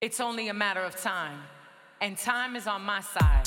It's only a matter of time, and time is on my side.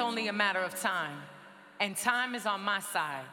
Only a matter of time, and time is on my side.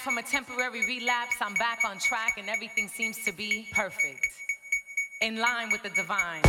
From a temporary relapse, I'm back on track and everything seems to be perfect. In line with the divine.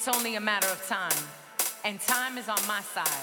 It's only a matter of time, and time is on my side.